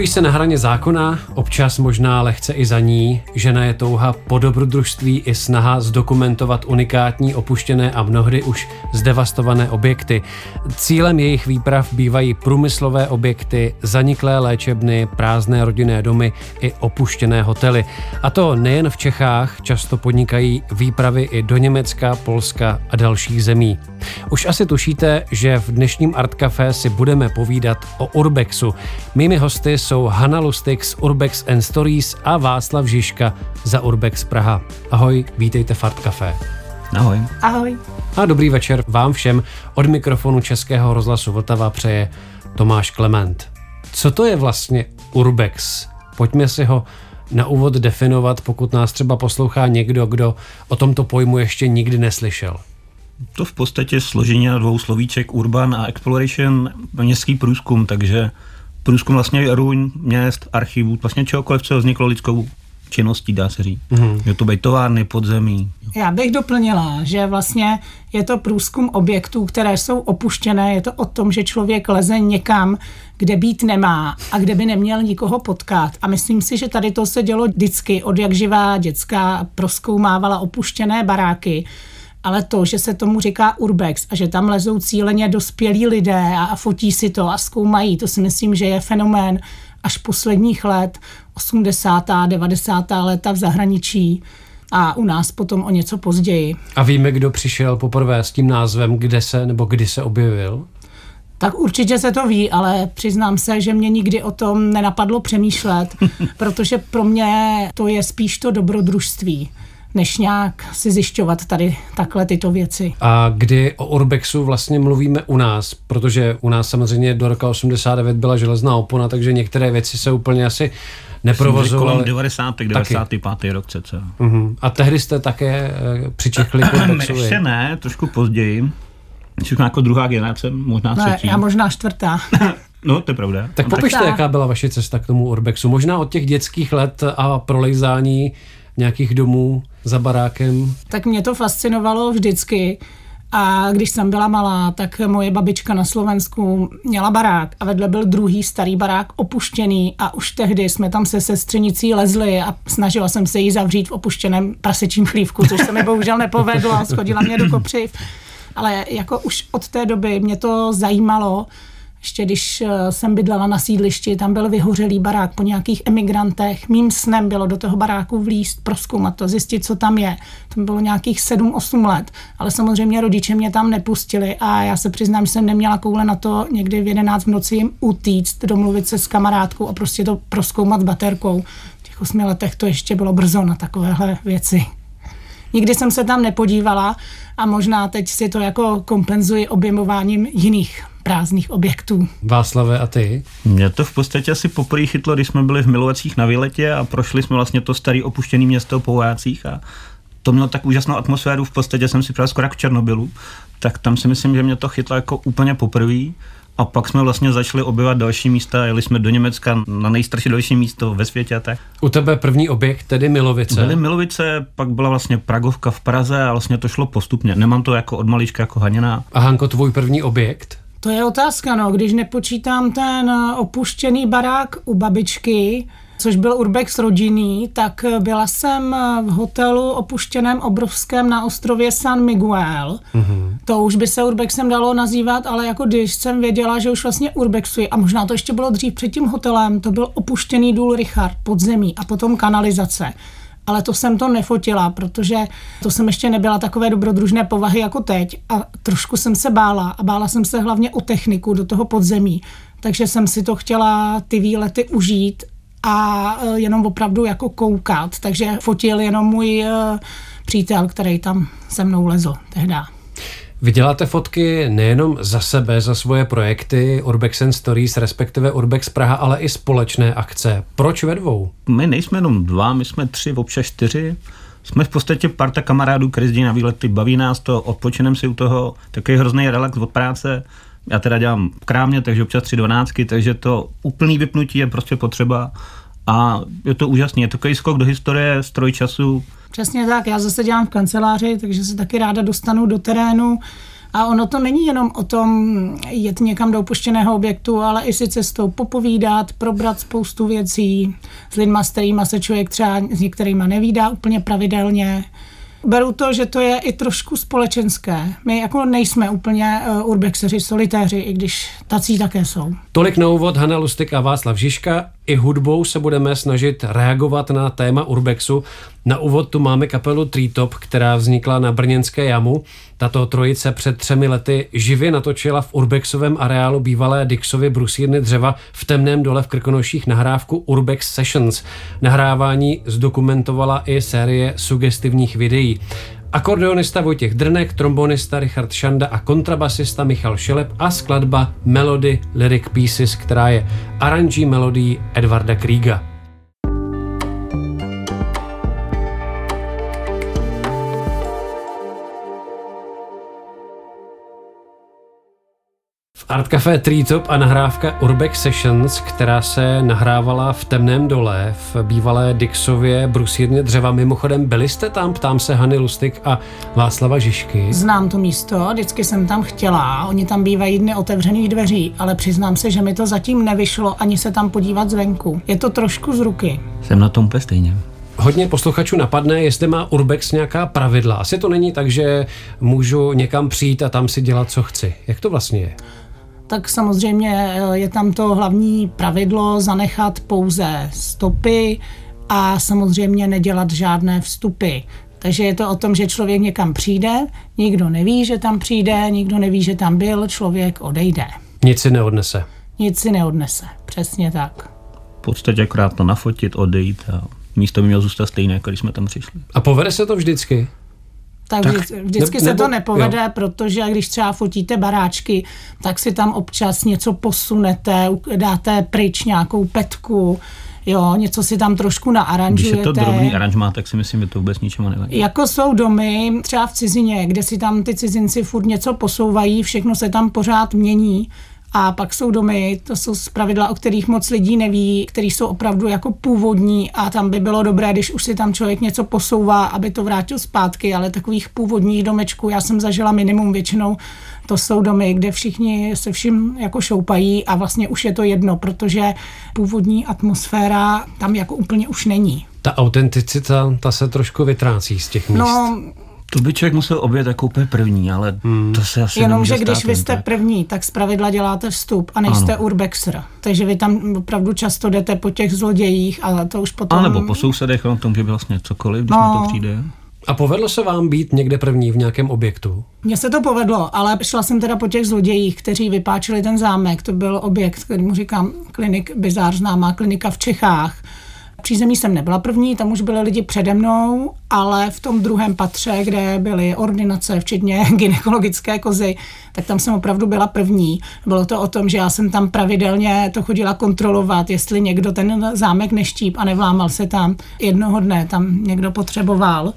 Pohybují se na hraně zákona, občas možná lehce i za ní, žena je touha po dobrodružství i snaha zdokumentovat unikátní, opuštěné a mnohdy už zdevastované objekty. Cílem jejich výprav bývají průmyslové objekty, zaniklé léčebny, prázdné rodinné domy i opuštěné hotely. A to nejen v Čechách, často podnikají výpravy i do Německa, Polska a dalších zemí. Už asi tušíte, že v dnešním Art Café si budeme povídat o Urbexu. Mými hosty jsou Hanna Lustig z Urbex and Stories a Václav Žižka za Urbex Praha. Ahoj, vítejte v Art Café. Ahoj. Ahoj. A dobrý večer vám všem od mikrofonu Českého rozhlasu Vltava přeje Tomáš Klement. Co to je vlastně Urbex? Pojďme si ho na úvod definovat, pokud nás třeba poslouchá někdo, kdo o tomto pojmu ještě nikdy neslyšel. To v podstatě složení na dvou slovíček Urban a Exploration, městský průzkum, takže průzkum vlastně ruň, měst, archivů, vlastně čehokoliv, co vzniklo lidskou činností, dá se říct. Mm-hmm. Je to být továrny, podzemí. Já bych doplnila, že vlastně je to průzkum objektů, které jsou opuštěné. Je to o tom, že člověk leze někam, kde být nemá a kde by neměl nikoho potkat. A myslím si, že tady to se dělo vždycky, od jak živá dětská proskoumávala opuštěné baráky ale to, že se tomu říká urbex a že tam lezou cíleně dospělí lidé a fotí si to a zkoumají, to si myslím, že je fenomén až posledních let, 80. 90. léta v zahraničí a u nás potom o něco později. A víme, kdo přišel poprvé s tím názvem, kde se nebo kdy se objevil? Tak určitě se to ví, ale přiznám se, že mě nikdy o tom nenapadlo přemýšlet, protože pro mě to je spíš to dobrodružství než nějak si zjišťovat tady takhle tyto věci. A kdy o Urbexu vlastně mluvíme u nás, protože u nás samozřejmě do roka 89 byla železná opona, takže některé věci se úplně asi neprovozovaly. Kolem 90. 95. Taky. rok cca. Uh-huh. A tehdy jste také uh, přičechli k Urbexu? Ještě ne, trošku později. Všechno jako druhá generace, možná třetí. Ne, já možná čtvrtá. No, to je pravda. Tak popište, jaká byla vaše cesta k tomu Urbexu. Možná od těch dětských let a prolejzání nějakých domů za barákem? Tak mě to fascinovalo vždycky. A když jsem byla malá, tak moje babička na Slovensku měla barák a vedle byl druhý starý barák opuštěný a už tehdy jsme tam se sestřenicí lezli a snažila jsem se jí zavřít v opuštěném prasečím chlívku, což se mi bohužel nepovedlo a schodila mě do kopřiv. Ale jako už od té doby mě to zajímalo ještě když eh, jsem bydlela na sídlišti, tam byl vyhořelý barák po nějakých emigrantech. Mým snem bylo do toho baráku vlíst, proskoumat to, zjistit, co tam je. Tam bylo nějakých 7-8 let, ale samozřejmě rodiče mě tam nepustili a já se přiznám, že jsem neměla koule na to někdy v 11 v noci jim utíct, domluvit se s kamarádkou a prostě to proskoumat baterkou. V těch 8 letech to ještě bylo brzo na takovéhle věci. Nikdy jsem se tam nepodívala a možná teď si to jako kompenzuji objemováním jiných prázdných objektů. Václave, a ty? Mě to v podstatě asi poprvé chytlo, když jsme byli v Milovacích na výletě a prošli jsme vlastně to staré opuštěné město po vojácích a to mělo tak úžasnou atmosféru, v podstatě jsem si přijel skoro jako v Černobylu, tak tam si myslím, že mě to chytlo jako úplně poprvé. A pak jsme vlastně začali objevovat další místa, jeli jsme do Německa na nejstarší další místo ve světě a tak. U tebe první objekt, tedy Milovice? Byly Milovice, pak byla vlastně Pragovka v Praze a vlastně to šlo postupně. Nemám to jako od malička jako Haněná. A Hanko, tvůj první objekt? To je otázka, no. Když nepočítám ten opuštěný barák u babičky, což byl urbex rodinný, tak byla jsem v hotelu opuštěném obrovském na ostrově San Miguel. Mm-hmm. To už by se urbexem dalo nazývat, ale jako když jsem věděla, že už vlastně urbexuji, a možná to ještě bylo dřív před tím hotelem, to byl opuštěný důl Richard podzemí a potom kanalizace ale to jsem to nefotila, protože to jsem ještě nebyla takové dobrodružné povahy jako teď a trošku jsem se bála a bála jsem se hlavně o techniku do toho podzemí, takže jsem si to chtěla ty výlety užít a e, jenom opravdu jako koukat, takže fotil jenom můj e, přítel, který tam se mnou lezl tehdy. Vy děláte fotky nejenom za sebe, za svoje projekty Urbex and Stories, respektive Urbex Praha, ale i společné akce. Proč ve dvou? My nejsme jenom dva, my jsme tři, občas čtyři. Jsme v podstatě parta kamarádů, který jezdí na výlety, baví nás to, odpočinem si u toho, takový hrozný relax od práce. Já teda dělám krámě, takže občas tři dvanáctky, takže to úplný vypnutí je prostě potřeba a je to úžasný. Je to takový skok do historie, stroj času. Přesně tak, já zase dělám v kanceláři, takže se taky ráda dostanu do terénu. A ono to není jenom o tom jet někam do opuštěného objektu, ale i si cestou popovídat, probrat spoustu věcí s lidma, s kterými se člověk třeba s některýma nevídá úplně pravidelně. Beru to, že to je i trošku společenské. My jako nejsme úplně uh, urbexeři, solitéři, i když tací také jsou. Tolik na úvod Hanna Lustik a Václav Žižka. I hudbou se budeme snažit reagovat na téma urbexu. Na úvod tu máme kapelu Treetop, která vznikla na Brněnské jamu. Tato trojice před třemi lety živě natočila v urbexovém areálu bývalé Dixovy brusírny dřeva v temném dole v Krkonoších nahrávku Urbex Sessions. Nahrávání zdokumentovala i série sugestivních videí. Akordeonista Vojtěch Drnek, trombonista Richard Šanda a kontrabasista Michal Šelep a skladba Melody Lyric Pieces, která je aranží melodií Edvarda Kríga. Art Café Treetop a nahrávka Urbex Sessions, která se nahrávala v Temném dole v bývalé Dixově brusírně dřeva. Mimochodem, byli jste tam? Ptám se Hany Lustik a Václava Žižky. Znám to místo, vždycky jsem tam chtěla. Oni tam bývají dny otevřených dveří, ale přiznám se, že mi to zatím nevyšlo ani se tam podívat zvenku. Je to trošku z ruky. Jsem na tom úplně stejně. Hodně posluchačů napadne, jestli má Urbex nějaká pravidla. Asi to není tak, že můžu někam přijít a tam si dělat, co chci. Jak to vlastně je? Tak samozřejmě eh, je tam to hlavní pravidlo zanechat pouze stopy a samozřejmě nedělat žádné vstupy. Takže je to o tom, že člověk někam přijde, nikdo neví, že tam přijde, nikdo neví, že tam byl, člověk odejde. Nic si neodnese. Nic si neodnese, přesně tak. V podstatě akorát to nafotit, odejít a místo by mělo zůstat stejné, jako když jsme tam přišli. A povede se to vždycky? Tak, tak vždycky ne, se nebo, to nepovede, jo. protože když třeba fotíte baráčky, tak si tam občas něco posunete, dáte pryč nějakou petku, jo, něco si tam trošku naaranžujete. Když je to drobný aranžmá, tak si myslím, že to vůbec ničemu nevadí. Jako jsou domy, třeba v cizině, kde si tam ty cizinci furt něco posouvají, všechno se tam pořád mění a pak jsou domy, to jsou pravidla, o kterých moc lidí neví, které jsou opravdu jako původní a tam by bylo dobré, když už si tam člověk něco posouvá, aby to vrátil zpátky, ale takových původních domečků já jsem zažila minimum většinou. To jsou domy, kde všichni se vším jako šoupají a vlastně už je to jedno, protože původní atmosféra tam jako úplně už není. Ta autenticita, ta se trošku vytrácí z těch míst. No, to by člověk musel obět jako úplně první, ale hmm. to se asi Jenom, že když vy jste první, tak zpravidla děláte vstup a nejste ano. urbexer. Takže vy tam opravdu často jdete po těch zlodějích a to už potom... A nebo po sousedech, on tom, že by vlastně cokoliv, když no. to přijde. A povedlo se vám být někde první v nějakém objektu? Mně se to povedlo, ale šla jsem teda po těch zlodějích, kteří vypáčili ten zámek. To byl objekt, který mu říkám klinik, bizár známá klinika v Čechách přízemí jsem nebyla první, tam už byly lidi přede mnou, ale v tom druhém patře, kde byly ordinace, včetně gynekologické kozy, tak tam jsem opravdu byla první. Bylo to o tom, že já jsem tam pravidelně to chodila kontrolovat, jestli někdo ten zámek neštíp a nevlámal se tam. Jednoho dne tam někdo potřeboval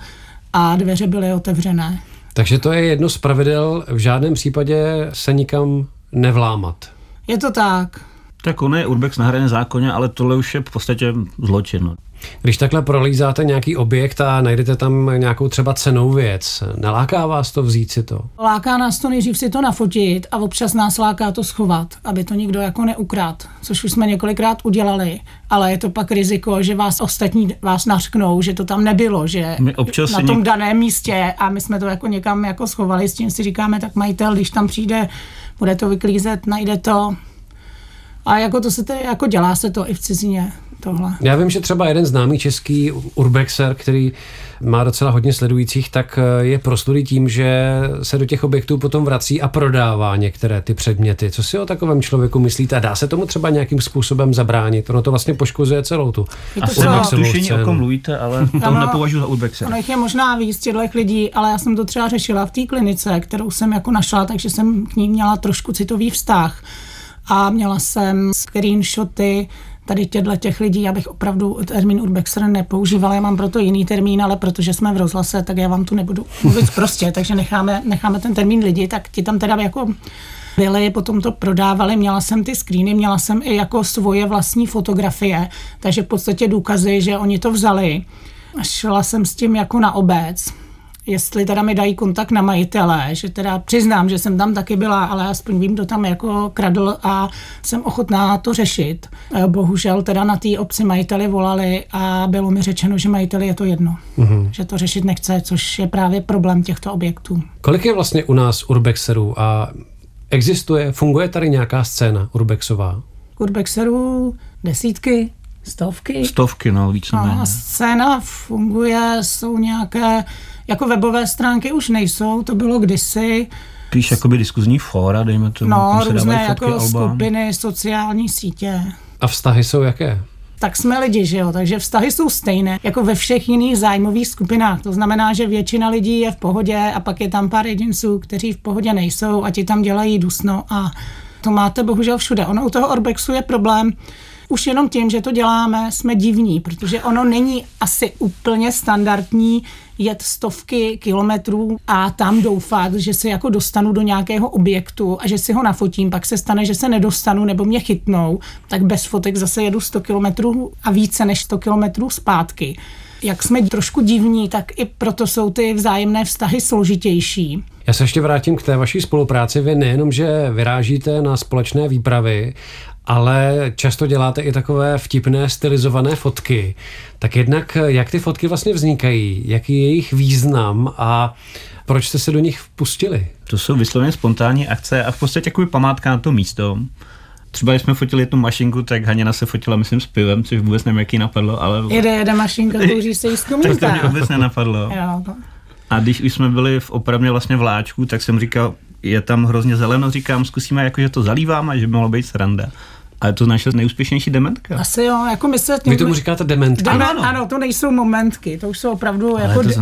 a dveře byly otevřené. Takže to je jedno z pravidel, v žádném případě se nikam nevlámat. Je to tak. Tak on je urbex na hraně zákoně, ale tohle už je v podstatě zločin. Když takhle prolízáte nějaký objekt a najdete tam nějakou třeba cenou věc, neláká vás to vzít si to? Láká nás to nejdřív si to nafotit a občas nás láká to schovat, aby to nikdo jako neukrát, což už jsme několikrát udělali, ale je to pak riziko, že vás ostatní vás nařknou, že to tam nebylo, že my občas na tom něk... daném místě a my jsme to jako někam jako schovali, s tím si říkáme, tak majitel, když tam přijde, bude to vyklízet, najde to, a jako to se tedy, jako dělá se to i v cizině tohle. Já vím, že třeba jeden známý český urbexer, který má docela hodně sledujících, tak eh, je proslulý tím, že se do těch objektů potom vrací a prodává některé ty předměty. Co si o takovém člověku myslíte? A dá se tomu třeba nějakým způsobem zabránit? Ono to vlastně poškozuje celou tu. Asi mám tušení, o kom mluvíte, ale to nepovažuji za urbexer. Ono jich je možná víc těchto lidí, ale já jsem to třeba řešila v té klinice, kterou jsem jako našla, takže jsem k ní měla trošku citový vztah a měla jsem screenshoty tady těchto těch lidí, abych opravdu termín urbexer nepoužívala, já mám proto jiný termín, ale protože jsme v rozhlase, tak já vám tu nebudu mluvit prostě, takže necháme, necháme ten termín lidi, tak ti tam teda jako byli, potom to prodávali, měla jsem ty screeny, měla jsem i jako svoje vlastní fotografie, takže v podstatě důkazy, že oni to vzali. Šla jsem s tím jako na obec jestli teda mi dají kontakt na majitele, že teda přiznám, že jsem tam taky byla, ale aspoň vím, kdo tam jako kradl a jsem ochotná to řešit. Eh, bohužel teda na té obci majiteli volali a bylo mi řečeno, že majiteli je to jedno, mm-hmm. že to řešit nechce, což je právě problém těchto objektů. Kolik je vlastně u nás urbexerů a existuje, funguje tady nějaká scéna urbexová? Urbexerů desítky, stovky. Stovky, no, více A scéna funguje, jsou nějaké, jako webové stránky už nejsou, to bylo kdysi. Píš jakoby diskuzní fóra, dejme tomu. No, různé jako alba. skupiny, sociální sítě. A vztahy jsou jaké? tak jsme lidi, že jo, takže vztahy jsou stejné, jako ve všech jiných zájmových skupinách. To znamená, že většina lidí je v pohodě a pak je tam pár jedinců, kteří v pohodě nejsou a ti tam dělají dusno a to máte bohužel všude. Ono u toho Orbexu je problém, už jenom tím, že to děláme, jsme divní, protože ono není asi úplně standardní jet stovky kilometrů a tam doufat, že se jako dostanu do nějakého objektu a že si ho nafotím, pak se stane, že se nedostanu nebo mě chytnou, tak bez fotek zase jedu 100 kilometrů a více než 100 kilometrů zpátky. Jak jsme trošku divní, tak i proto jsou ty vzájemné vztahy složitější. Já se ještě vrátím k té vaší spolupráci. Vy nejenom, že vyrážíte na společné výpravy, ale často děláte i takové vtipné stylizované fotky. Tak jednak, jak ty fotky vlastně vznikají, jaký je jejich význam a proč jste se do nich vpustili? To jsou vysloveně spontánní akce a v podstatě takový památka na to místo. Třeba když jsme fotili tu mašinku, tak Haněna se fotila, myslím, s pivem, což vůbec nevím, jaký napadlo, ale... Jede, jede mašinka, kouří se jí Tak to mě vůbec nenapadlo. jo, to... A když už jsme byli v opravně vlastně v Láčku, tak jsem říkal, je tam hrozně zeleno, říkám, zkusíme jako, že to zalíváme, že by mohlo být sranda. A je to naše nejúspěšnější dementka. Asi jo, jako my se... Tím... Vy tomu říkáte dementka. Demen, ano, ano, to nejsou momentky, to už jsou opravdu ale jako... To, de,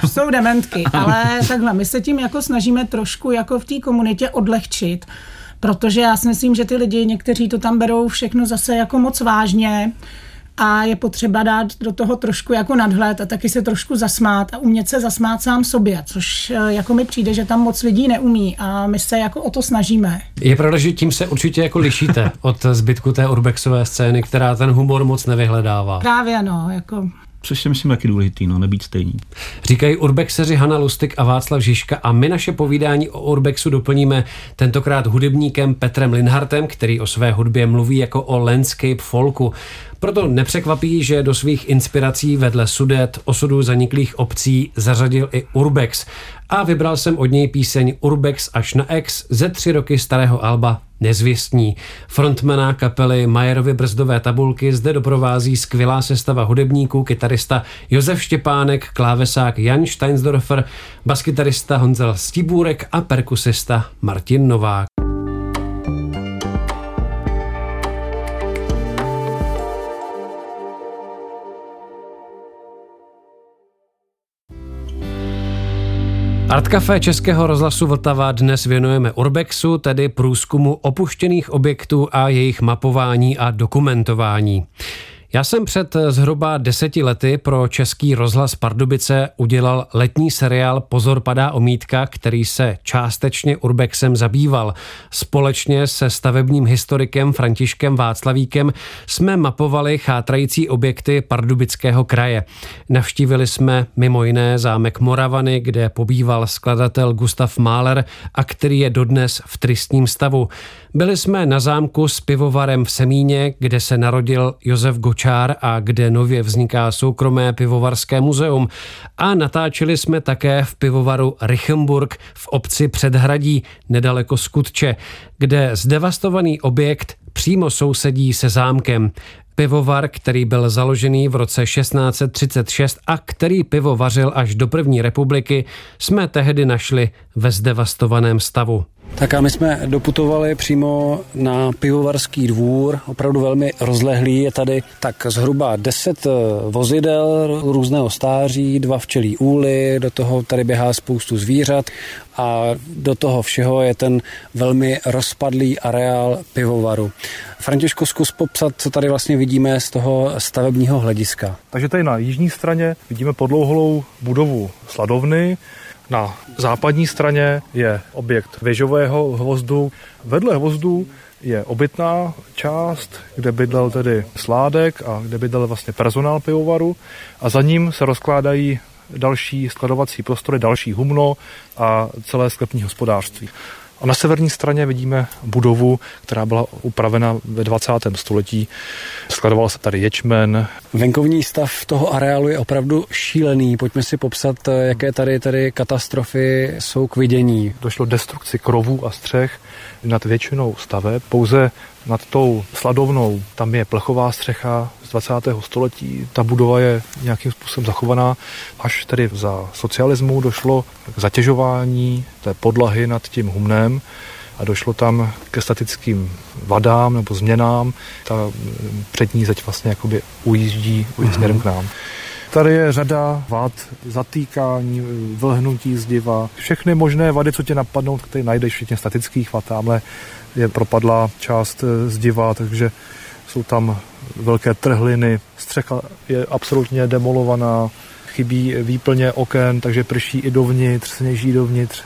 to jsou dementky, ale takhle, my se tím jako snažíme trošku jako v té komunitě odlehčit, protože já si myslím, že ty lidi, někteří to tam berou všechno zase jako moc vážně, a je potřeba dát do toho trošku jako nadhled a taky se trošku zasmát a umět se zasmát sám sobě, což eh, jako mi přijde, že tam moc lidí neumí a my se jako o to snažíme. Je pravda, že tím se určitě jako lišíte od zbytku té urbexové scény, která ten humor moc nevyhledává. Právě no, jako což si myslím taky důležitý, no, nebýt stejný. Říkají urbexeři Hanna Lustik a Václav Žižka a my naše povídání o urbexu doplníme tentokrát hudebníkem Petrem Linhartem, který o své hudbě mluví jako o landscape folku. Proto nepřekvapí, že do svých inspirací vedle Sudet, osudu zaniklých obcí zařadil i Urbex. A vybral jsem od něj píseň Urbex až na X ze tři roky starého alba Nezvěstní. Frontmana kapely Majerovy brzdové tabulky zde doprovází skvělá sestava hudebníků, kytarista Josef Štěpánek, klávesák Jan Steinsdorfer, baskytarista Honzel Stibůrek a perkusista Martin Novák. Art Café Českého rozhlasu Vltava dnes věnujeme Urbexu, tedy průzkumu opuštěných objektů a jejich mapování a dokumentování. Já jsem před zhruba deseti lety pro český rozhlas Pardubice udělal letní seriál Pozor padá omítka, který se částečně urbexem zabýval. Společně se stavebním historikem Františkem Václavíkem jsme mapovali chátrající objekty Pardubického kraje. Navštívili jsme mimo jiné zámek Moravany, kde pobýval skladatel Gustav Mahler a který je dodnes v tristním stavu. Byli jsme na zámku s pivovarem v Semíně, kde se narodil Josef Gočár a kde nově vzniká soukromé pivovarské muzeum. A natáčeli jsme také v pivovaru Richemburg v obci Předhradí, nedaleko Skutče, kde zdevastovaný objekt přímo sousedí se zámkem. Pivovar, který byl založený v roce 1636 a který pivo vařil až do první republiky, jsme tehdy našli ve zdevastovaném stavu. Tak a my jsme doputovali přímo na pivovarský dvůr, opravdu velmi rozlehlý. Je tady tak zhruba 10 eh, vozidel různého stáří, dva včelí úly, do toho tady běhá spoustu zvířat a do toho všeho je ten velmi rozpadlý areál pivovaru. Františko, zkus popsat, co tady vlastně vidíme z toho stavebního hlediska. Takže tady na jižní straně vidíme podlouhlou budovu sladovny, na západní straně je objekt věžového hvozdu. Vedle hvozdu je obytná část, kde bydlel tedy sládek a kde bydlel vlastně personál pivovaru a za ním se rozkládají další skladovací prostory, další humno a celé sklepní hospodářství. A na severní straně vidíme budovu, která byla upravena ve 20. století. Skladoval se tady ječmen. Venkovní stav toho areálu je opravdu šílený. Pojďme si popsat, jaké tady, tady katastrofy jsou k vidění. Došlo destrukci krovů a střech nad většinou staveb. Pouze nad tou sladovnou tam je plechová střecha z 20. století. Ta budova je nějakým způsobem zachovaná. Až tedy za socialismu došlo k zatěžování té podlahy nad tím humnem a došlo tam ke statickým vadám nebo změnám. Ta přední zeď vlastně jakoby ujíždí, ujíždí směrem k nám. Tady je řada vad, zatýkání, vlhnutí zdiva, všechny možné vady, co tě napadnou, které najdeš včetně statických vad. Tamhle je propadlá část eh, zdiva, takže jsou tam velké trhliny, střecha je absolutně demolovaná, chybí výplně oken, takže prší i dovnitř, sněží dovnitř.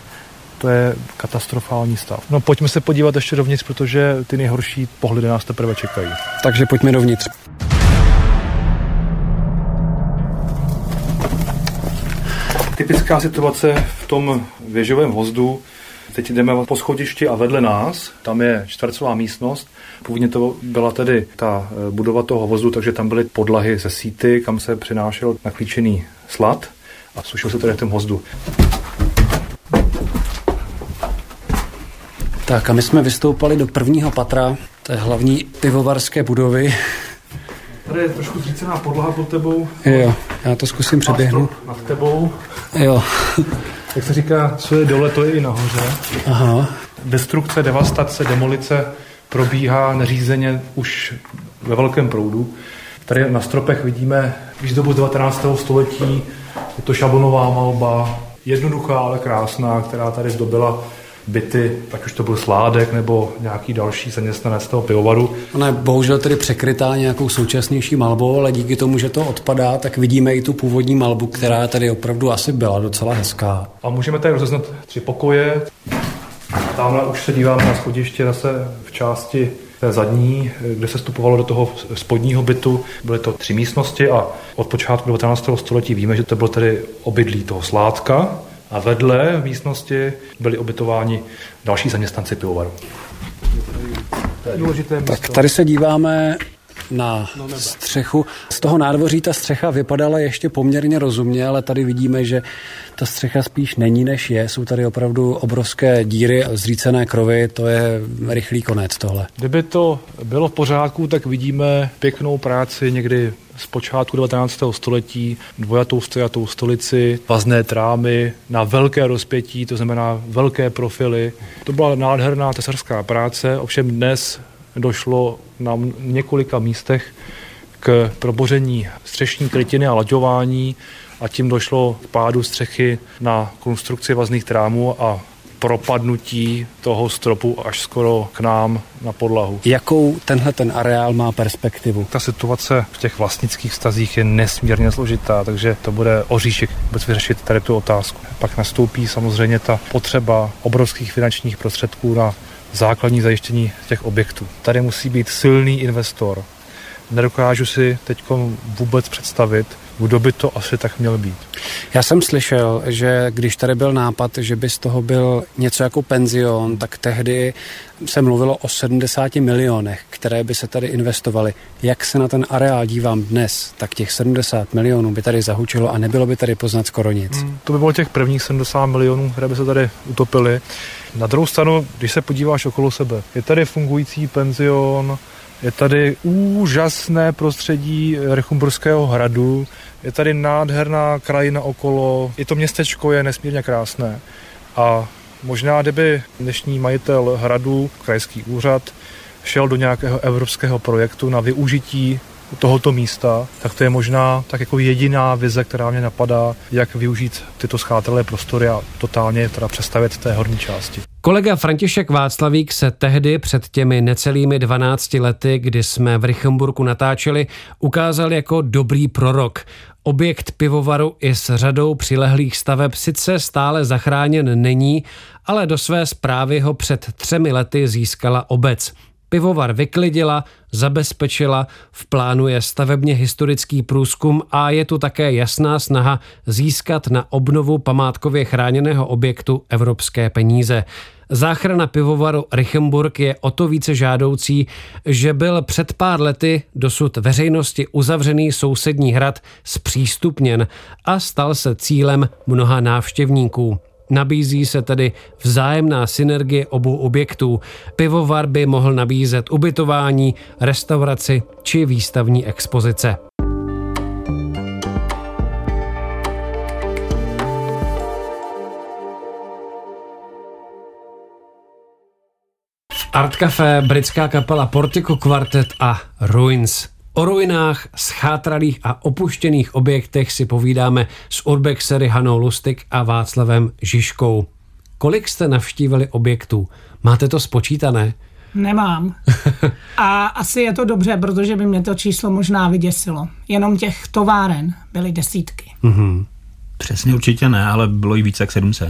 To je katastrofální stav. No pojďme se podívat ještě dovnitř, protože ty nejhorší pohledy nás teprve čekají. Takže pojďme dovnitř. Typická situace v tom věžovém hozdu Teď jdeme po schodišti a vedle nás, tam je čtvercová místnost. Původně to byla tedy ta eh, budova toho vozu, takže tam byly podlahy ze síty, kam se přinášel naklíčený slad a sušil se tady v tom hozdu. Tak a my jsme vystoupali do prvního patra té hlavní pivovarské budovy. Tady je trošku zřícená podlaha pod tebou. Jo, já to zkusím přeběhnout. Nad tebou. Jo. Jak se říká, co je dole, to je i nahoře. Aha. Destrukce, devastace, demolice probíhá neřízeně už ve velkém proudu. Tady na stropech vidíme výzdobu 19. století, je to šablonová malba, jednoduchá, ale krásná, která tady zdobila byty, ať už to byl sládek nebo nějaký další zaměstnanec toho pivovaru. Ona je bohužel tedy překrytá nějakou současnější malbou, ale díky tomu, že to odpadá, tak vidíme i tu původní malbu, která tady opravdu asi byla docela hezká. A můžeme tady rozeznat tři pokoje. Tamhle už se díváme na schodiště zase v části té zadní, kde se vstupovalo do toho spodního bytu. Byly to tři místnosti a od počátku 19. století víme, že to bylo tedy obydlí toho sládka, a vedle v místnosti byli obytováni další zaměstnanci pivovaru. Tak tady se díváme na střechu. Z toho nádvoří ta střecha vypadala ještě poměrně rozumně, ale tady vidíme, že ta střecha spíš není, než je. Jsou tady opravdu obrovské díry, zřícené krovy, to je rychlý konec tohle. Kdyby to bylo v pořádku, tak vidíme pěknou práci někdy z počátku 19. století, dvojatou stojatou stolici, vazné trámy na velké rozpětí, to znamená velké profily. To byla nádherná tesarská práce, ovšem dnes došlo na několika místech k proboření střešní krytiny a laďování a tím došlo k pádu střechy na konstrukci vazných trámů a propadnutí toho stropu až skoro k nám na podlahu. Jakou tenhle ten areál má perspektivu? Ta situace v těch vlastnických stazích je nesmírně složitá, takže to bude oříšek vůbec vyřešit tady tu otázku. Pak nastoupí samozřejmě ta potřeba obrovských finančních prostředků na základní zajištění těch objektů. Tady musí být silný investor. Nedokážu si teď vůbec představit, kdo by to asi tak měl být. Já jsem slyšel, že když tady byl nápad, že by z toho byl něco jako penzion, tak tehdy se mluvilo o 70 milionech, které by se tady investovaly. Jak se na ten areál dívám dnes, tak těch 70 milionů by tady zahučilo a nebylo by tady poznat skoro nic. Hmm, to by bylo těch prvních 70 milionů, které by se tady utopily. Na druhou stranu, když se podíváš okolo sebe, je tady fungující penzion, je tady úžasné prostředí Rechumburského hradu, je tady nádherná krajina okolo, i to městečko je nesmírně krásné. A možná, kdyby dnešní majitel hradu, krajský úřad, šel do nějakého evropského projektu na využití tohoto místa, tak to je možná tak jako jediná vize, která mě napadá, jak využít tyto schátelé prostory a totálně teda přestavět té horní části. Kolega František Václavík se tehdy před těmi necelými 12 lety, kdy jsme v Richemburku natáčeli, ukázal jako dobrý prorok. Objekt pivovaru i s řadou přilehlých staveb sice stále zachráněn není, ale do své zprávy ho před třemi lety získala obec. Pivovar vyklidila, zabezpečila, v plánu je stavebně historický průzkum a je tu také jasná snaha získat na obnovu památkově chráněného objektu evropské peníze. Záchrana pivovaru Richemburg je o to více žádoucí, že byl před pár lety dosud veřejnosti uzavřený sousední hrad zpřístupněn a stal se cílem mnoha návštěvníků. Nabízí se tedy vzájemná synergie obou objektů. Pivovar by mohl nabízet ubytování, restauraci či výstavní expozice. Art Café, britská kapela Portico Quartet a Ruins. O ruinách, schátralých a opuštěných objektech si povídáme s urbexery Hanou Lustig a Václavem Žižkou. Kolik jste navštívili objektů? Máte to spočítané? Nemám. A asi je to dobře, protože by mě to číslo možná vyděsilo. Jenom těch továren byly desítky. Mm-hmm. Přesně určitě ne, ale bylo jí více jak 700.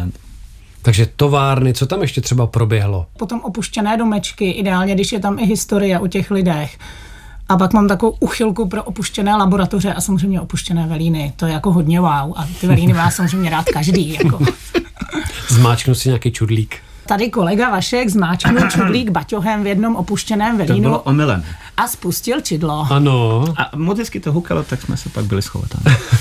Takže továrny, co tam ještě třeba proběhlo? Potom opuštěné domečky, ideálně, když je tam i historie o těch lidech. A pak mám takovou uchylku pro opuštěné laboratoře a samozřejmě opuštěné velíny. To je jako hodně wow. A ty velíny má samozřejmě rád každý. Jako. Zmáčknu si nějaký čudlík. Tady kolega Vašek zmáčknul čudlík baťohem v jednom opuštěném velínu. To bylo omylem. A spustil čidlo. Ano. A moc hezky to hukalo, tak jsme se pak byli schovat.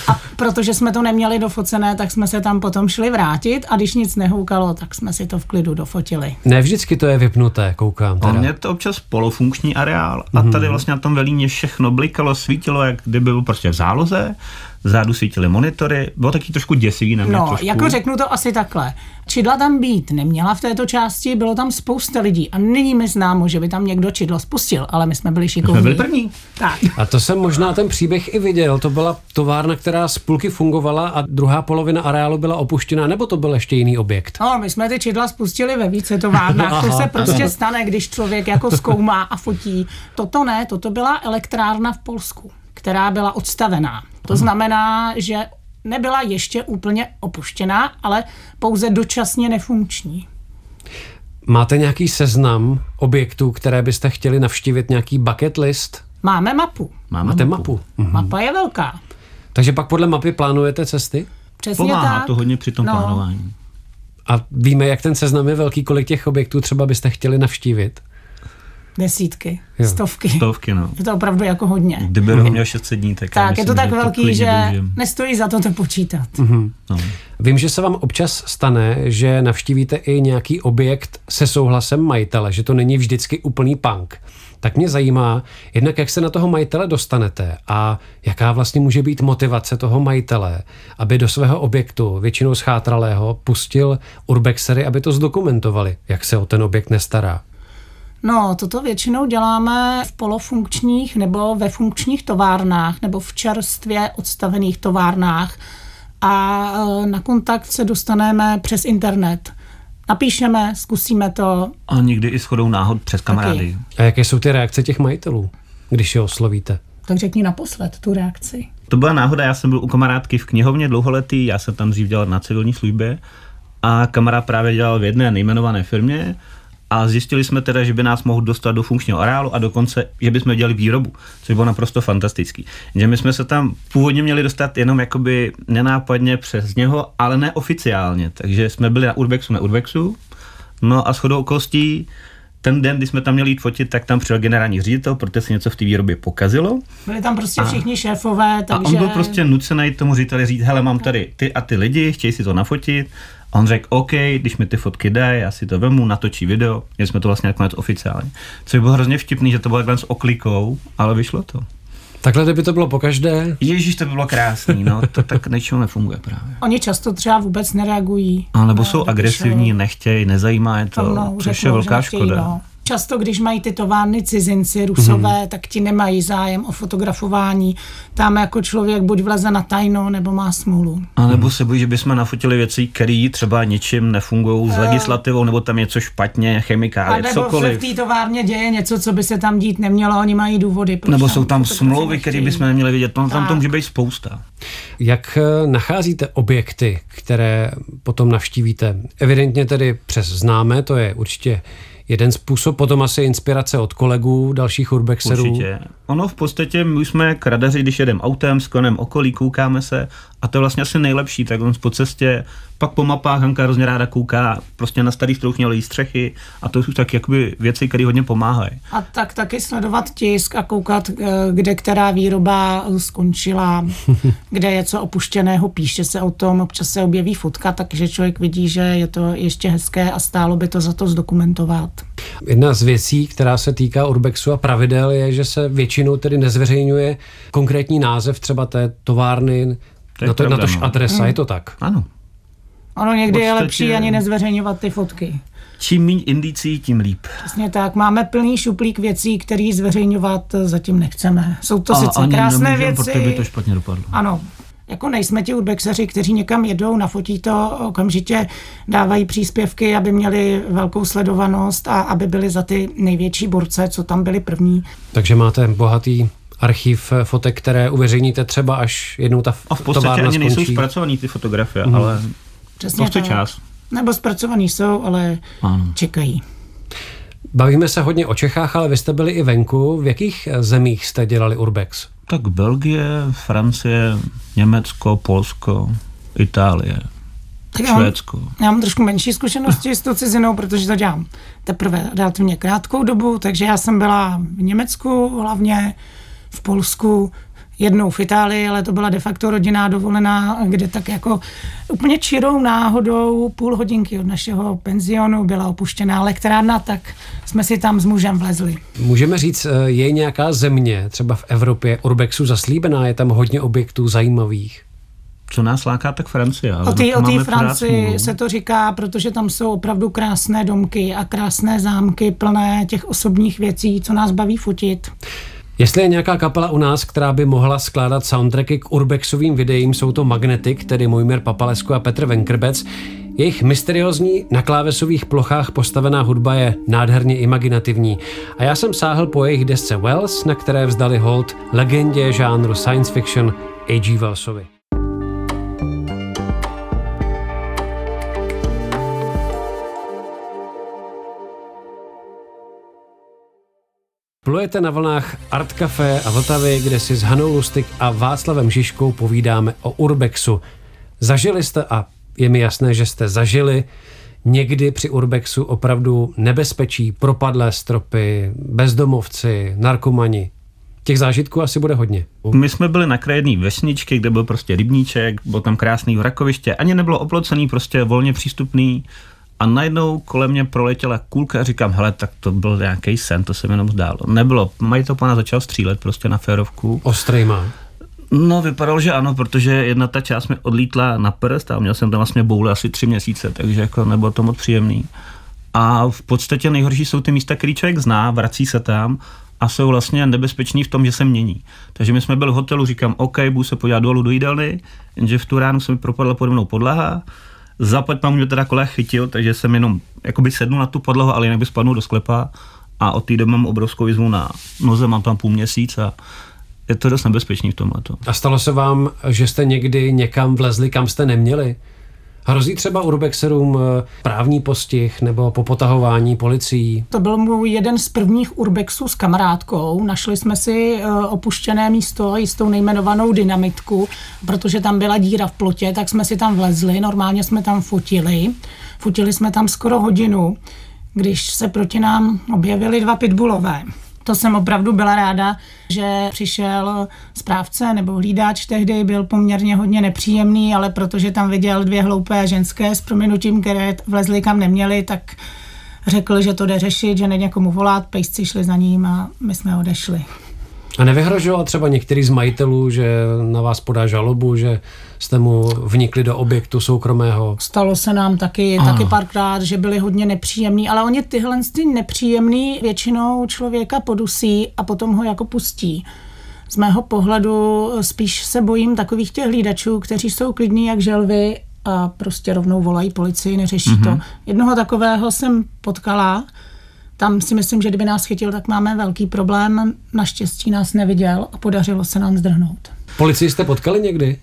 A protože jsme to neměli dofocené, tak jsme se tam potom šli vrátit a když nic nehoukalo, tak jsme si to v klidu dofotili. Ne vždycky to je vypnuté, koukám. Teda. On je to občas polofunkční areál a tady mhm. vlastně na tom velíně všechno blikalo, svítilo, jak kdyby byl prostě v záloze Zádu svítily monitory, bylo taky trošku děsivý na mě No, trošku. jako řeknu to asi takhle. Čidla tam být neměla v této části, bylo tam spousta lidí a není mi známo, že by tam někdo čidlo spustil, ale my jsme byli šikovní. My jsme byli první. Tak. A to jsem možná ten příběh i viděl. To byla továrna, která z půlky fungovala a druhá polovina areálu byla opuštěná, nebo to byl ještě jiný objekt? No, my jsme ty čidla spustili ve více továrnách. to se prostě stane, když člověk jako zkoumá a fotí. Toto ne, toto byla elektrárna v Polsku, která byla odstavená. To znamená, že nebyla ještě úplně opuštěná, ale pouze dočasně nefunkční. Máte nějaký seznam objektů, které byste chtěli navštívit, nějaký bucket list? Máme mapu. Máme Máte mapu. mapu. Mhm. Mapa je velká. Takže pak podle mapy plánujete cesty? Přesně Pomáhá tak. to hodně při tom no. plánování. A víme, jak ten seznam je velký, kolik těch objektů třeba byste chtěli navštívit? Desítky, jo. stovky. Stovky, no. Je to opravdu jako hodně. Kdyby mm. měl 600 dní, tak Tak, myslím, je to tak že velký, to že dožijem. nestojí za to to počítat. Mm-hmm. No. Vím, že se vám občas stane, že navštívíte i nějaký objekt se souhlasem majitele, že to není vždycky úplný punk. Tak mě zajímá, jednak jak se na toho majitele dostanete a jaká vlastně může být motivace toho majitele, aby do svého objektu, většinou schátralého, pustil urbexery, aby to zdokumentovali, jak se o ten objekt nestará. No, toto většinou děláme v polofunkčních nebo ve funkčních továrnách nebo v čerstvě odstavených továrnách a e, na kontakt se dostaneme přes internet. Napíšeme, zkusíme to. A někdy i shodou náhod přes kamarády. Taky. A jaké jsou ty reakce těch majitelů, když je oslovíte? Tak řekni naposled tu reakci. To byla náhoda, já jsem byl u kamarádky v knihovně dlouholetý, já jsem tam dřív dělal na civilní službě a kamarád právě dělal v jedné nejmenované firmě a zjistili jsme teda, že by nás mohl dostat do funkčního areálu a dokonce, že bychom dělali výrobu, což bylo naprosto fantastický. Že my jsme se tam původně měli dostat jenom jakoby nenápadně přes něho, ale neoficiálně, takže jsme byli na Urbexu, na Urbexu, no a shodou okolností ten den, kdy jsme tam měli jít fotit, tak tam přijel generální ředitel, protože se něco v té výrobě pokazilo. Byli tam prostě všichni a, šéfové, takže... A on byl prostě nucený tomu řediteli říct, hele, mám tady ty a ty lidi, chtějí si to nafotit, a on řekl, OK, když mi ty fotky dají, já si to vemu, natočí video, měli jsme to vlastně nakonec oficiálně. Což bylo hrozně vtipný, že to bylo takhle s oklikou, ale vyšlo to. Takhle kdyby to bylo po každé. Ježíš, to by bylo krásný, no, to tak něčeho nefunguje právě. Oni často třeba vůbec nereagují. A nebo jsou agresivní, nechtějí, nezajímá je to, no, což je velká škoda. No. Často, když mají ty továrny cizinci, rusové, mm-hmm. tak ti nemají zájem o fotografování. Tam jako člověk buď vleze na tajno, nebo má smůlu. A nebo se bojí, že bychom nafotili věci, které třeba ničím nefungují s uh, legislativou, nebo tam něco špatně, chemikálie, nebo cokoliv. v té továrně děje něco, co by se tam dít nemělo, oni mají důvody. Nebo jsou tam smlouvy, které bychom neměli vidět, no, tam to může být spousta. Jak eh, nacházíte objekty, které potom navštívíte? Evidentně tedy přes známé, to je určitě jeden způsob, potom asi inspirace od kolegů, dalších urbexerů. Určitě. Ono v podstatě, my jsme kradaři, když jedeme autem s konem okolí, koukáme se a to je vlastně asi nejlepší, tak on po cestě, pak po mapách Hanka hrozně ráda kouká prostě na starý strouchnělý střechy a to jsou tak jakoby věci, které hodně pomáhají. A tak taky sledovat tisk a koukat, eh, kde která výroba skončila, kde je co opuštěného, píše se o tom, občas se objeví fotka, takže člověk vidí, že je to ještě hezké a stálo by to za to zdokumentovat. Jedna z věcí, která se týká Urbexu a pravidel, je, že se většinou tedy nezveřejňuje konkrétní název třeba té továrny, To je na, to, na pravda, tož no. adresa, je to tak? Ano. Ono někdy je lepší ani nezveřejňovat ty fotky. Čím méně indicí, tím líp. Přesně tak, máme plný šuplík věcí, který zveřejňovat zatím nechceme. Jsou to sice ani krásné nemůžem, věci. protože by to špatně dopadlo. Ano, jako nejsme ti urbexeři, kteří někam jedou, nafotí to, okamžitě dávají příspěvky, aby měli velkou sledovanost a aby byli za ty největší borce, co tam byli první. Takže máte bohatý archiv fotek, které uveřejníte třeba až jednou ta A v podstatě ani nejsou skončí. zpracované ty fotografie, Mhm. ale Přesně to chce tak. čas. Nebo zpracovaný jsou, ale Ano. čekají. Bavíme se hodně o Čechách, ale vy jste byli i venku. V jakých eh, zemích jste dělali Urbex? Tak Belgie, Francie, Německo, Polsko, Itálie, Tak já mám, Švédsko. já mám trošku menší zkušenosti s tou cizinou, protože to dělám teprve relativně krátkou dobu, takže já jsem byla v Německu, hlavně v Polsku, jednou v Itálii, ale to byla de facto rodinná dovolená, kde tak jako úplně čirou náhodou půl hodinky od našeho penzionu byla opuštěná elektrárna, tak jsme si tam s mužem vlezli. Můžeme říct, eh, je nějaká země, třeba v Evropě, Urbexu zaslíbená, je tam hodně objektů zajímavých. Co nás láká, tak Francie. ale O té Francii smůlu. se to říká, protože tam jsou opravdu krásné domky a krásné zámky plné těch osobních věcí, co nás baví fotit. Jestli je nějaká kapela u nás, která by mohla skládat soundtracky k urbexovým videím, jsou to Magnetic, tedy Mojmír Papalesko a Petr Venkrbec. Jejich mysteriózní na klávesových plochách postavená hudba je nádherně imaginativní. A já jsem sáhl po jejich desce Wells, na které vzdali hold legendě žánru science fiction A.G. Wellsovi. Plujete na vlnách Art Café a Vltavy, kde si s Hanou Lustig a Václavem Žižkou povídáme o Urbexu. Zažili jste, a je mi jasné, že jste zažili, někdy při Urbexu opravdu nebezpečí, propadlé stropy, bezdomovci, narkomani. Těch zážitků asi bude hodně. My jsme byli na kraji vesničky, kde byl prostě rybníček, byl tam krásný vrakoviště, ani nebylo oplocený, prostě volně přístupný. A najednou kolem mě proletěla kulka a říkám, hele, tak to byl nějaký sen, to se mi jenom zdálo. Nebylo, majitel pana začal střílet prostě na férovku. Ostrejma. No, vypadalo, že ano, protože jedna ta část mi odlítla na prst a měl jsem tam vlastně boule asi tři měsíce, takže jako nebylo to moc příjemný. A v podstatě nejhorší jsou ty místa, který člověk zná, vrací se tam a jsou vlastně nebezpeční v tom, že se mění. Takže my jsme byli v hotelu, říkám, OK, budu se podívat dolů do jídelny, jenže v tu ránu se mi propadla pode mnou podlaha, Zaplať mám mě teda kolé chytil, takže jsem jenom jakoby sednu na tu podlahu, ale jinak by spadnul do sklepa a od té doby mám obrovskou jizvu na noze, mám tam půl měsíc a je to dost nebezpečný v tomhle. A stalo se vám, že jste někdy někam vlezli, kam jste neměli? Hrozí třeba urbexerům eh, právní postih nebo popotahování policií? To byl můj jeden z prvních urbexů s kamarádkou. Našli jsme si eh, opuštěné místo, jistou nejmenovanou dynamitku, protože tam byla díra v plotě, tak jsme si tam vlezli, normálně jsme tam fotili. Fotili jsme tam skoro hodinu, když se proti nám objevili dva pitbullové. To jsem opravdu byla ráda, že přišel správce nebo hlídač tehdy, byl poměrně hodně nepříjemný, ale protože tam viděl dvě hloupé ženské s prominutím, které vlezly kam neměly, tak řekl, že to jde řešit, že nejde někomu volat, pejsci šli za ním a my jsme odešli. A nevyhrožoval třeba některý z majitelů, že na vás podá žalobu, že jste mu vnikli do objektu soukromého? Stalo se nám taky, Ano. taky párkrát, že byli hodně nepříjemní, ale oni tyhle ty nepříjemný většinou člověka podusí a potom ho jako pustí. Z mého pohledu spíš se bojím takových těch hlídačů, kteří jsou klidní jak želvy a prostě rovnou volají policii, neřeší mm-hmm. to. Jednoho takového jsem potkala, tam si myslím, že kdyby nás chytil, tak máme velký problém. Naštěstí nás neviděl a podařilo se nám zdrhnout. Policii jste potkali někdy?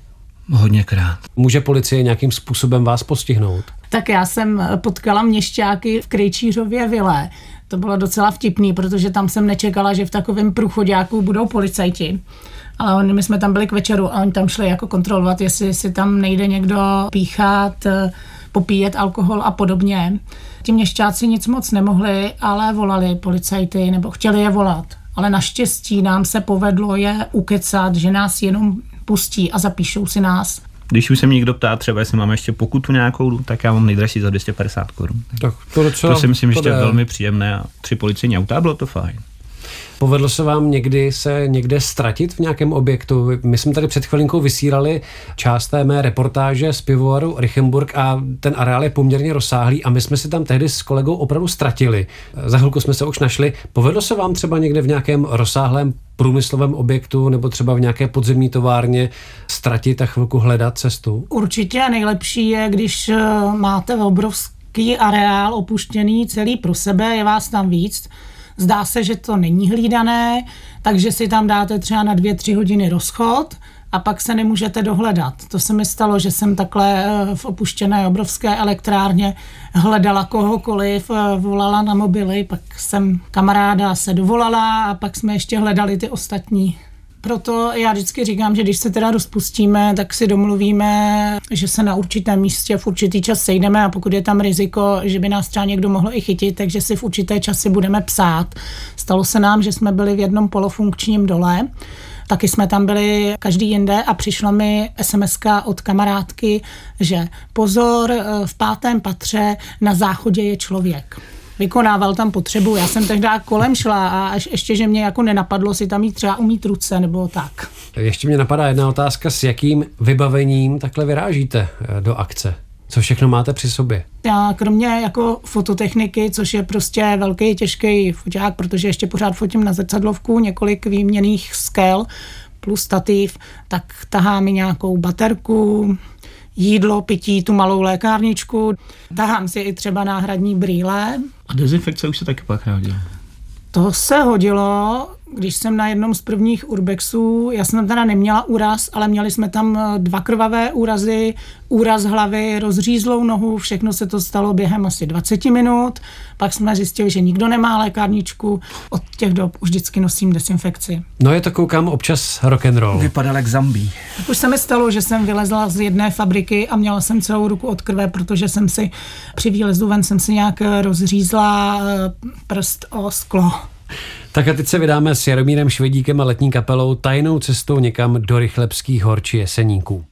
Hodněkrát. Může policie nějakým způsobem vás postihnout? Tak já jsem potkala měšťáky v Krejčířově vile. To bylo docela vtipný, protože tam jsem nečekala, že v takovém průchodáku budou policajti. Ale oni, my jsme tam byli k večeru a oni tam šli jako kontrolovat, jestli si tam nejde někdo píchat, popíjet alkohol a podobně. Ti měšťáci nic moc nemohli, ale volali policajty nebo chtěli je volat. Ale naštěstí nám se povedlo je ukecat, že nás jenom pustí a zapíšou si nás. Když už se mě někdo ptá, třeba jestli máme ještě pokutu nějakou, tak já mám nejdražší za 250 korun. Tak to, docela, to si myslím, že je velmi příjemné a tři policejní auta, bylo to fajn. Povedlo se vám někdy se někde ztratit v nějakém objektu? My jsme tady před chvilinkou vysílali část té mé reportáže z pivovaru Richemburg a ten areál je poměrně rozsáhlý a my jsme si tam tehdy s kolegou opravdu ztratili. Za chvilku jsme se už našli. Povedlo se vám třeba někde v nějakém rozsáhlém průmyslovém objektu nebo třeba v nějaké podzemní továrně ztratit a chvilku hledat cestu? Určitě nejlepší je, když eh, máte obrovský areál opuštěný celý pro sebe, je vás tam víc, Zdá se, že to není hlídané, takže si tam dáte třeba na dvě, tři hodiny rozchod a pak se nemůžete dohledat. To se mi stalo, že jsem takhle eh, v opuštěné obrovské elektrárně hledala kohokoliv, eh, volala na mobily, pak jsem kamaráda se dovolala a pak jsme ještě hledali ty ostatní proto já vždycky říkám, že když se teda rozpustíme, tak si domluvíme, že se na určitém místě v určitý čas sejdeme a pokud je tam riziko, že by nás třeba někdo mohl i chytit, takže si v určité časy budeme psát. Stalo se nám, že jsme byli v jednom polofunkčním dole, Taky jsme tam byli každý jinde a přišla mi sms od kamarádky, že pozor, v pátém patře na záchodě je člověk vykonával tam potřebu. Já jsem tehdy kolem šla a až ještě, že mě jako nenapadlo si tam jít třeba umít ruce nebo tak. Ještě mě napadá jedna otázka, s jakým vybavením takhle vyrážíte eh, do akce? Co všechno máte při sobě? Já kromě jako fototechniky, což je prostě velký, těžký foťák, protože ještě pořád fotím na zrcadlovku, několik výměných skel plus stativ, tak tahám i nějakou baterku, jídlo, pití, tu malou lékárničku. Tahám si i třeba náhradní brýle. A dezinfekce už se taky pak hodilo. To se hodilo, když jsem na jednom z prvních urbexů, já jsem tam teda neměla úraz, ale měli jsme tam dva krvavé úrazy, úraz hlavy, rozřízlou nohu, všechno se to stalo během asi 20 minut, pak jsme zjistili, že nikdo nemá lékárničku, od těch dob už vždycky nosím desinfekci. No je to koukám občas rock and roll. Vypadal jak zombie. Už se mi stalo, že jsem vylezla z jedné fabriky a měla jsem celou ruku od krve, protože jsem si při výlezu ven jsem si nějak rozřízla prst o sklo. Tak a teď se vydáme s Jaromírem Švedíkem a letní kapelou tajnou cestou někam do Rychlebských hor či Jeseníků.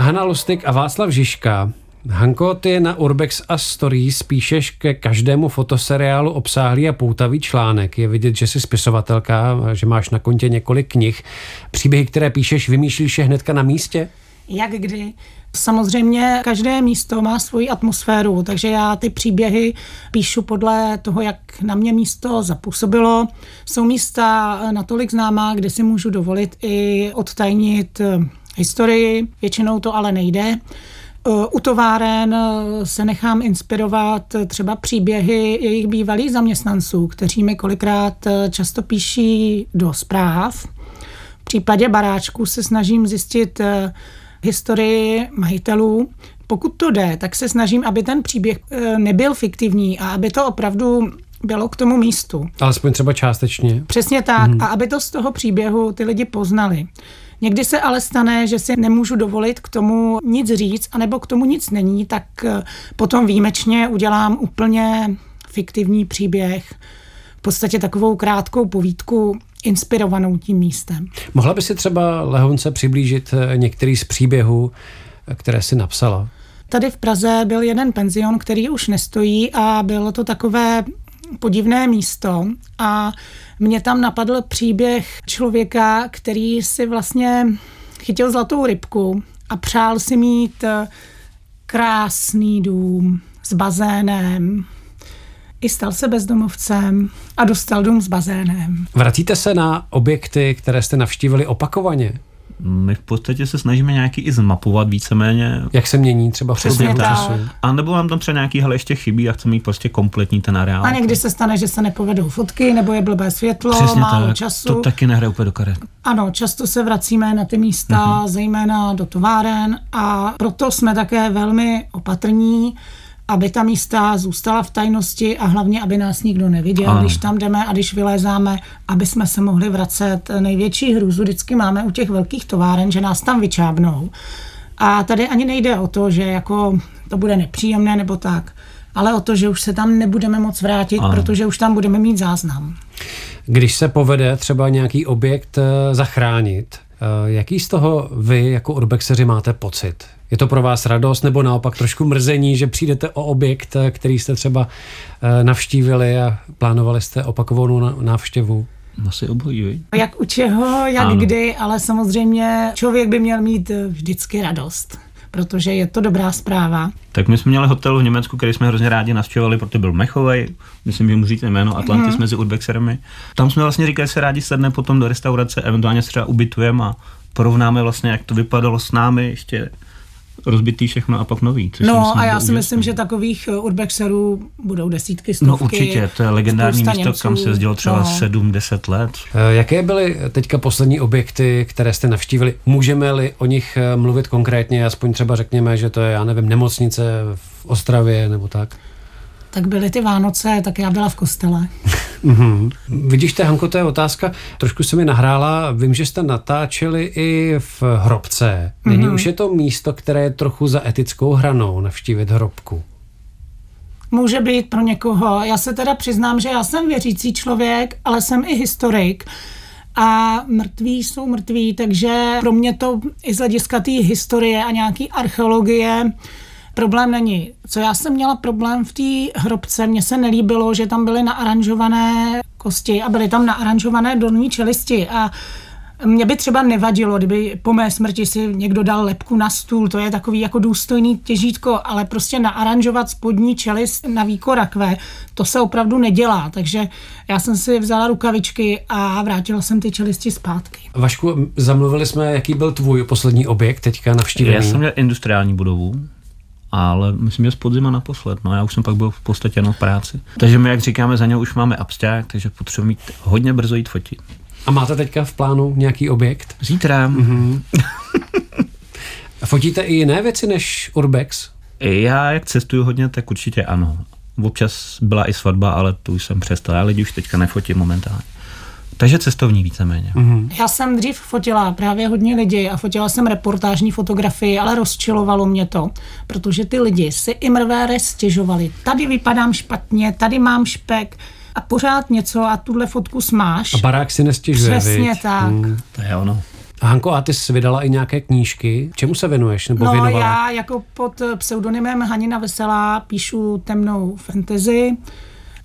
Hanna Lustig a Václav Žižka. Hanko, ty na Urbex a Stories píšeš ke každému fotoseriálu obsáhlý a poutavý článek. Je vidět, že jsi spisovatelka, že máš na kontě několik knih. Příběhy, které píšeš, vymýšlíš je hnedka na místě? Jak kdy. Samozřejmě každé místo má svoji atmosféru, takže já ty příběhy píšu podle toho, jak na mě místo zapůsobilo. Jsou místa natolik známá, kde si můžu dovolit i odtajnit historii, většinou to ale nejde. U továren se nechám inspirovat třeba příběhy jejich bývalých zaměstnanců, kteří mi kolikrát často píší do zpráv. V případě baráčku se snažím zjistit historii majitelů. Pokud to jde, tak se snažím, aby ten příběh nebyl fiktivní a aby to opravdu bylo k tomu místu. Alespoň třeba částečně. Přesně tak. Hmm. A aby to z toho příběhu ty lidi poznali. Někdy se ale stane, že si nemůžu dovolit k tomu nic říct, anebo k tomu nic není, tak potom výjimečně udělám úplně fiktivní příběh, v podstatě takovou krátkou povídku inspirovanou tím místem. Mohla by si třeba Lehonce přiblížit některý z příběhů, které si napsala? Tady v Praze byl jeden penzion, který už nestojí a bylo to takové podivné místo a mě tam napadl příběh člověka, který si vlastně chytil zlatou rybku a přál si mít krásný dům s bazénem. I stal se bezdomovcem a dostal dům s bazénem. Vracíte se na objekty, které jste navštívili opakovaně? My v podstatě se snažíme nějaký i zmapovat víceméně. Jak se mění třeba Přesně času. A nebo nám tam třeba nějaký, hele, ještě chybí a chceme mít prostě kompletní ten areál. A někdy se stane, že se nepovedou fotky, nebo je blbé světlo, Přesně málo tak. času. To taky nehraje úplně do karet. Ano, často se vracíme na ty místa, Mhm. uh-huh. zejména do továren a proto jsme také velmi opatrní, aby ta místa zůstala v tajnosti a hlavně, aby nás nikdo neviděl, Ano. když tam jdeme a když vylézáme, aby jsme se mohli vracet. Největší hrůzu vždycky máme u těch velkých továren, že nás tam vyčábnou. A tady ani nejde o to, že jako to bude nepříjemné nebo tak, ale o to, že už se tam nebudeme moc vrátit, Ano. ano. protože už tam budeme mít záznam. Když se povede třeba nějaký objekt eh, zachránit, eh, jaký z toho vy jako urbexeři máte pocit? Je to pro vás radost nebo naopak trošku mrzení, že přijdete o objekt, eh, který jste třeba eh, navštívili a plánovali jste opakovanou na- návštěvu? Asi obojí, viď? Jak u čeho, jak Ano. kdy, ale samozřejmě člověk by měl mít eh, vždycky radost, protože je to dobrá zpráva. Tak my jsme měli hotel v Německu, který jsme hrozně rádi navštěvovali, protože byl Mechovej, myslím, že mu říct jméno Atlantis mm-hmm. mezi Udbexerami. Tam jsme vlastně říkali, že se rádi sedne potom do restaurace, eventuálně se třeba ubytujeme a porovnáme vlastně, jak to vypadalo s námi, ještě rozbitý všechno a pak nový. Což No myslím, a já si myslím, že takových eh, urbexerů budou desítky, stovky. No určitě, to je legendární místo, Němců. kam se jezdilo třeba no. 7-10 let. Eh, Jaké byly teďka poslední objekty, které jste navštívili? Můžeme-li o nich eh, mluvit konkrétně, aspoň třeba řekněme, že to je, já nevím, nemocnice v Ostravě nebo tak? Tak byly ty Vánoce, tak já byla v kostele. Mm-hmm. Vidíš, to, Hanko, to je otázka, trošku se mi nahrála, vím, že jste natáčeli i v hrobce. Není mm-hmm. už je to místo, které je trochu za etickou hranou navštívit hrobku? Může být pro někoho. Já se teda přiznám, že já jsem věřící člověk, ale jsem i historik. A mrtví jsou mrtví, takže pro mě to i z hlediska té historie a nějaký archeologie problém není. Co já jsem měla problém v té hrobce, mně se nelíbilo, že tam byly naaranžované kosti a byly tam naaranžované dolní čelisti a mě by třeba nevadilo, kdyby po mé smrti si někdo dal lepku na stůl, to je takový jako důstojný těžítko, ale prostě naaranžovat spodní čelist na výko rakve, to se opravdu nedělá, takže já jsem si vzala rukavičky a vrátila jsem ty čelisti zpátky. Vašku, zamluvili jsme, jaký byl tvůj poslední objekt teďka navštívený. Já jsem měl industriální budovu, ale myslím, že z podzima naposled. No, já už jsem pak byl v podstatě jenom v práci. Takže my, jak říkáme, za něj už máme absták, takže potřebujeme mít hodně brzo jít fotit. A máte teďka v plánu nějaký objekt? Zítra. Mm-hmm. Fotíte i jiné věci než Urbex? Já, jak cestuju hodně, tak určitě ano. Občas byla i svatba, ale tu už jsem přestal. Já lidi už teďka nefotím momentálně. Takže cestovní víceméně. Mm-hmm. Já jsem dřív fotila právě hodně lidí a fotila jsem reportážní fotografii, ale rozčilovalo mě to, protože ty lidi si i mrvére stěžovali. Tady vypadám špatně, tady mám špek a pořád něco a tuhle fotku smáš. A barák si nestěžuje, Přesně viď? tak. Hmm. To je ono. A Hanko, a ty jsi vydala i nějaké knížky? Čemu se věnuješ? Nebo No věnovala? já jako pod pseudonymem Hanina Veselá píšu temnou fantasy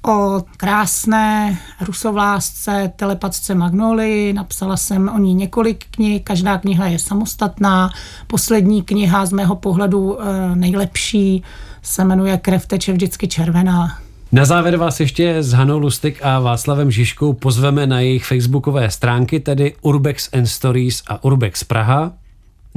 o krásné rusovlásce telepatce Magnolii. Napsala jsem o ní několik knih, každá kniha je samostatná. Poslední kniha z mého pohledu eh, nejlepší se jmenuje Krev teče vždycky červená. Na závěr vás ještě s Hanou Lustig a Václavem Žižkou pozveme na jejich facebookové stránky, tedy Urbex and Stories a Urbex Praha.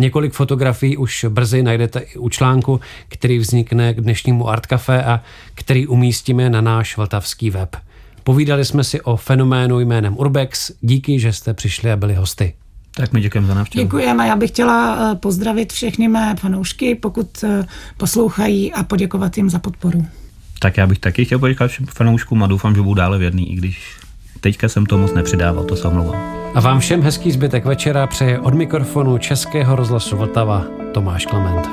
Několik fotografií už brzy najdete i u článku, který vznikne k dnešnímu Art Café a který umístíme na náš vltavský web. Povídali jsme si o fenoménu jménem Urbex. Díky, že jste přišli a byli hosty. Tak mi děkujeme za návštěvu. Děkujeme, já bych chtěla eh, pozdravit všechny mé fanoušky, pokud eh, poslouchají a poděkovat jim za podporu. Tak já bych taky chtěl poděkovat všem fanouškům a doufám, že budou dále věrný, i když teďka jsem to moc nepřidával, to se omlouvám. A vám všem hezký zbytek večera přeje od mikrofonu Českého rozhlasu Vltava Tomáš Klement.